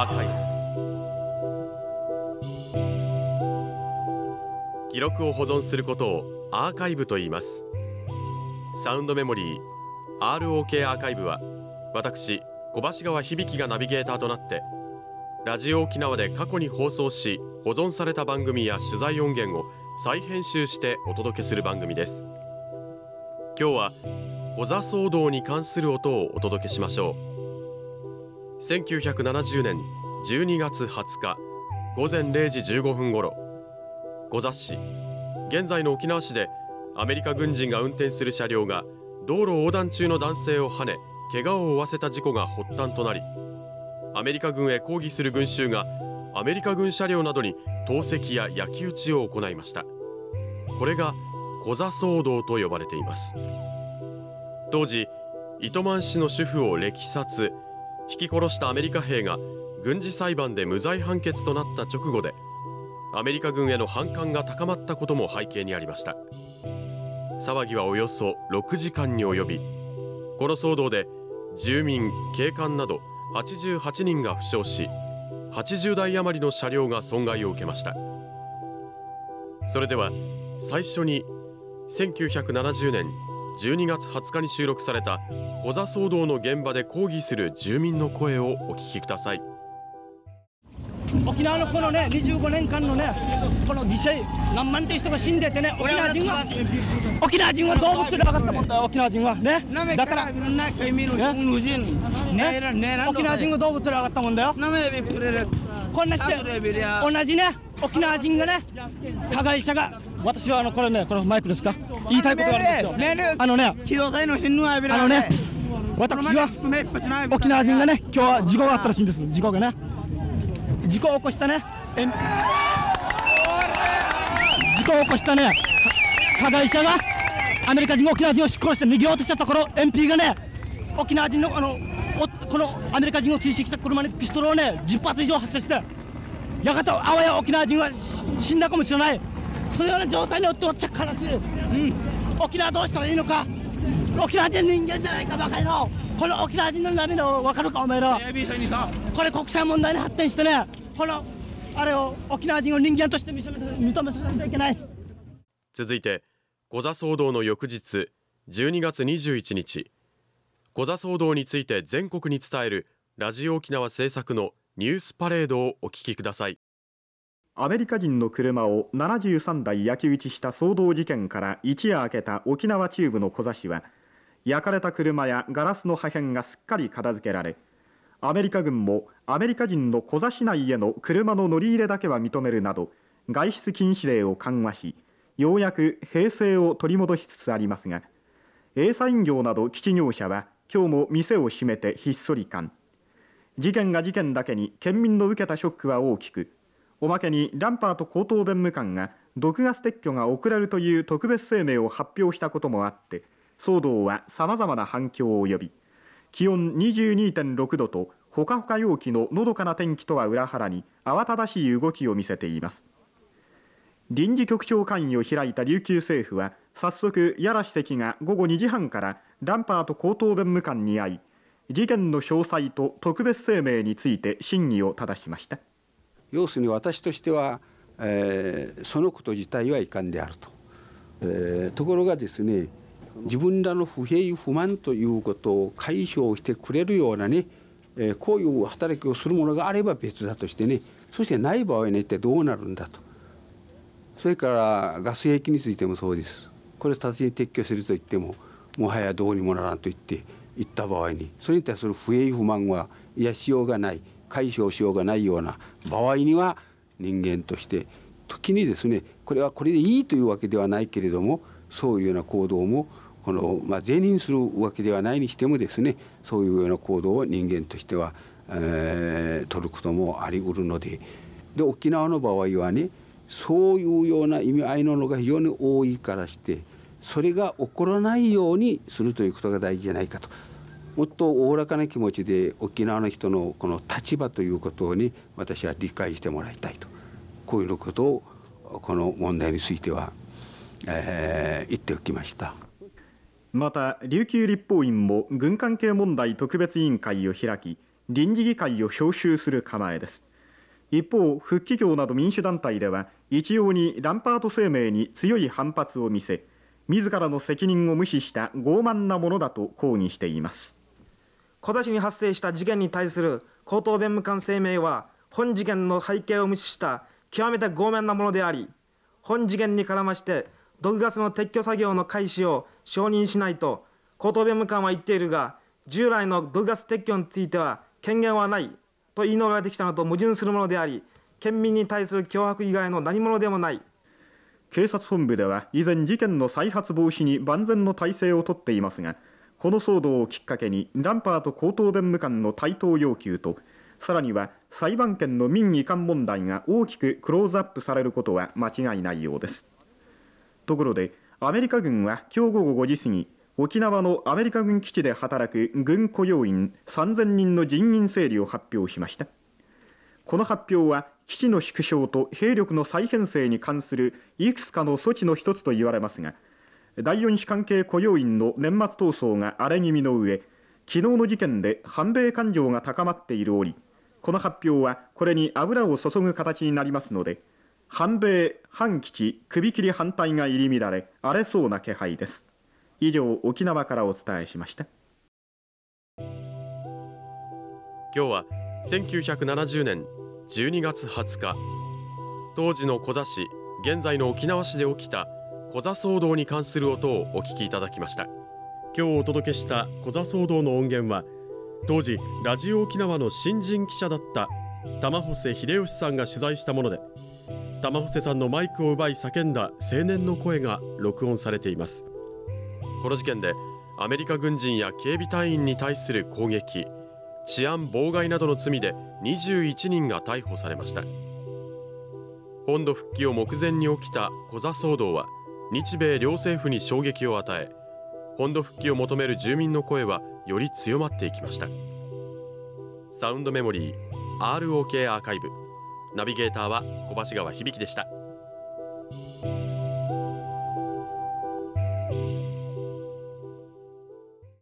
アーカイブ記録を保存することをアーカイブと言います。サウンドメモリー ROK アーカイブは私小橋川響がナビゲーターとなってラジオ沖縄で過去に放送し保存された番組や取材音源を再編集してお届けする番組です。今日はコザ騒動に関する音をお届けしましょう。1970年12月20日午前0時15分ごろコザ市現在の沖縄市でアメリカ軍人が運転する車両が道路横断中の男性をはね怪我を負わせた事故が発端となりアメリカ軍へ抗議する群衆がアメリカ軍車両などに投石や焼き討ちを行いました。これがコザ騒動と呼ばれています。当時糸満市の主婦を歴殺。き殺したアメリカ兵が軍事裁判で無罪判決となった直後でアメリカ軍への反感が高まったことも背景にありました。騒ぎはおよそ6時間に及びこの騒動で住民警官など88人が負傷し80台余りの車両が損害を受けました。それでは最初に1970年12月20日に収録されたコザ騒動の現場で抗議する住民の声をお聞きください。沖縄のこのね25年間のねこの犠牲何万という人が死んでてね沖縄人は沖縄人は動物で分かったもんだよ沖縄人はね。だからね。ね。沖縄人は動物で分かったもんだよ。こんなして同じね沖縄人がね加害者が私はあのこれねこれマイクですか？言いたいことがあるんですよ。あのねあのね私は沖縄人がね今日は事故があったらしいんです事故がね。事故を起こしたね事故を起こしたね加害者がアメリカ人が沖縄人を殺して逃げようとしたところ MP がね沖縄人のあのこのアメリカ人を追跡した車にピストルをね10発以上発射してやがてあわや沖縄人は死んだかもしれない。そのような状態によって落ちゃ悲し。い、うん、沖縄どうしたらいいのか。沖縄人人間じゃないかバカ野郎。この沖縄人の波の分かるかお前ら。これ国際問題に発展してね。このあれを沖縄人を人間として認め認めさせないといけない。続いてコザ騒動の翌日12月21日。コザ騒動について全国に伝えるラジオ沖縄制作のニュースパレードをお聞きください。アメリカ人の車を73台焼き討ちした騒動事件から一夜明けた沖縄中部の小座市は焼かれた車やガラスの破片がすっかり片付けられアメリカ軍もアメリカ人の小座市内への車の乗り入れだけは認めるなど外出禁止令を緩和しようやく平静を取り戻しつつありますがエーサ飲業など基地業者は今日も店を閉めてひっそり感事件が事件だけに県民の受けたショックは大きくおまけにランパート高等弁務官が毒ガス撤去が遅れるという特別声明を発表したこともあって騒動はさまざまな反響を呼び気温22.6度とほかほか陽気ののどかな天気とは裏腹に慌ただしい動きを見せています。臨時局長会議を開いた琉球政府は早速屋良主席が午後2時半からランパート高等弁務官に会い事件の詳細と特別声明について審議を正しました。要するに私としては、えー、そのこと自体は遺憾であると、えー、ところがですね自分らの不平不満ということを解消してくれるようなね、えー、こういう働きをするものがあれば別だとしてねそしてない場合に一体どうなるんだと。それからガス兵器についてもそうです。これ直ちに撤去すると言ってももはやどうにもならんと言って言った場合にそれに対する不平不満はいやしようがない解消しようがないような場合には人間として時にですねこれはこれでいいというわけではないけれどもそういうような行動もこの、まあ、是認するわけではないにしてもですねそういうような行動を人間としては、えー、取ることもありうるのでで沖縄の場合はねそういうような意味合いののが非常に多いからしてそれが起こらないようにするということが大事じゃないかと。もっとおおらかな気持ちで沖縄の人のこの立場ということに私は理解してもらいたいとこういうことをこの問題については、えー、言っておきました。また琉球立法院も軍関係問題特別委員会を開き臨時議会を招集する構えです。一方復帰業など民主団体では一様にランパート声明に強い反発を見せ自らの責任を無視した傲慢なものだと抗議しています。小田市に発生した事件に対する高等弁務官声明は本事件の背景を無視した極めて傲慢なものであり本事件に絡まして毒ガスの撤去作業の開始を承認しないと高等弁務官は言っているが従来の毒ガス撤去については権限はないと言い逃れてきたのと矛盾するものであり県民に対する脅迫以外の何者でもない。警察本部では以前事件の再発防止に万全の体制をとっていますがこの騒動をきっかけにランパート高等弁務官の対等要求とさらには裁判権の民移管問題が大きくクローズアップされることは間違いないようです。ところでアメリカ軍は今日午後5時過ぎ沖縄のアメリカ軍基地で働く軍雇用員3000人の人員整理を発表しました。この発表は基地の縮小と兵力の再編成に関するいくつかの措置の一つと言われますが第4種関係雇用員の年末闘争が荒れ気味の上昨日の事件で反米感情が高まっている折この発表はこれに油を注ぐ形になりますので反米反基地首切り反対が入り乱れ荒れそうな気配です。以上沖縄からお伝えしました。今日は1970年12月20日。当時のコザ市現在の沖縄市で起きたコザ騒動に関する音をお聞きいただきました。今日お届けしたコザ騒動の音源は当時ラジオ沖縄の新人記者だった玉穂秀吉さんが取材したもので玉穂さんのマイクを奪い叫んだ青年の声が録音されています。この事件でアメリカ軍人や警備隊員に対する攻撃治安妨害などの罪で21人が逮捕されました。本土復帰を目前に起きたコザ騒動は日米両政府に衝撃を与え本土復帰を求める住民の声はより強まっていきました。サウンドメモリー ROK アーカイブ。ナビゲーターは小橋川響でした。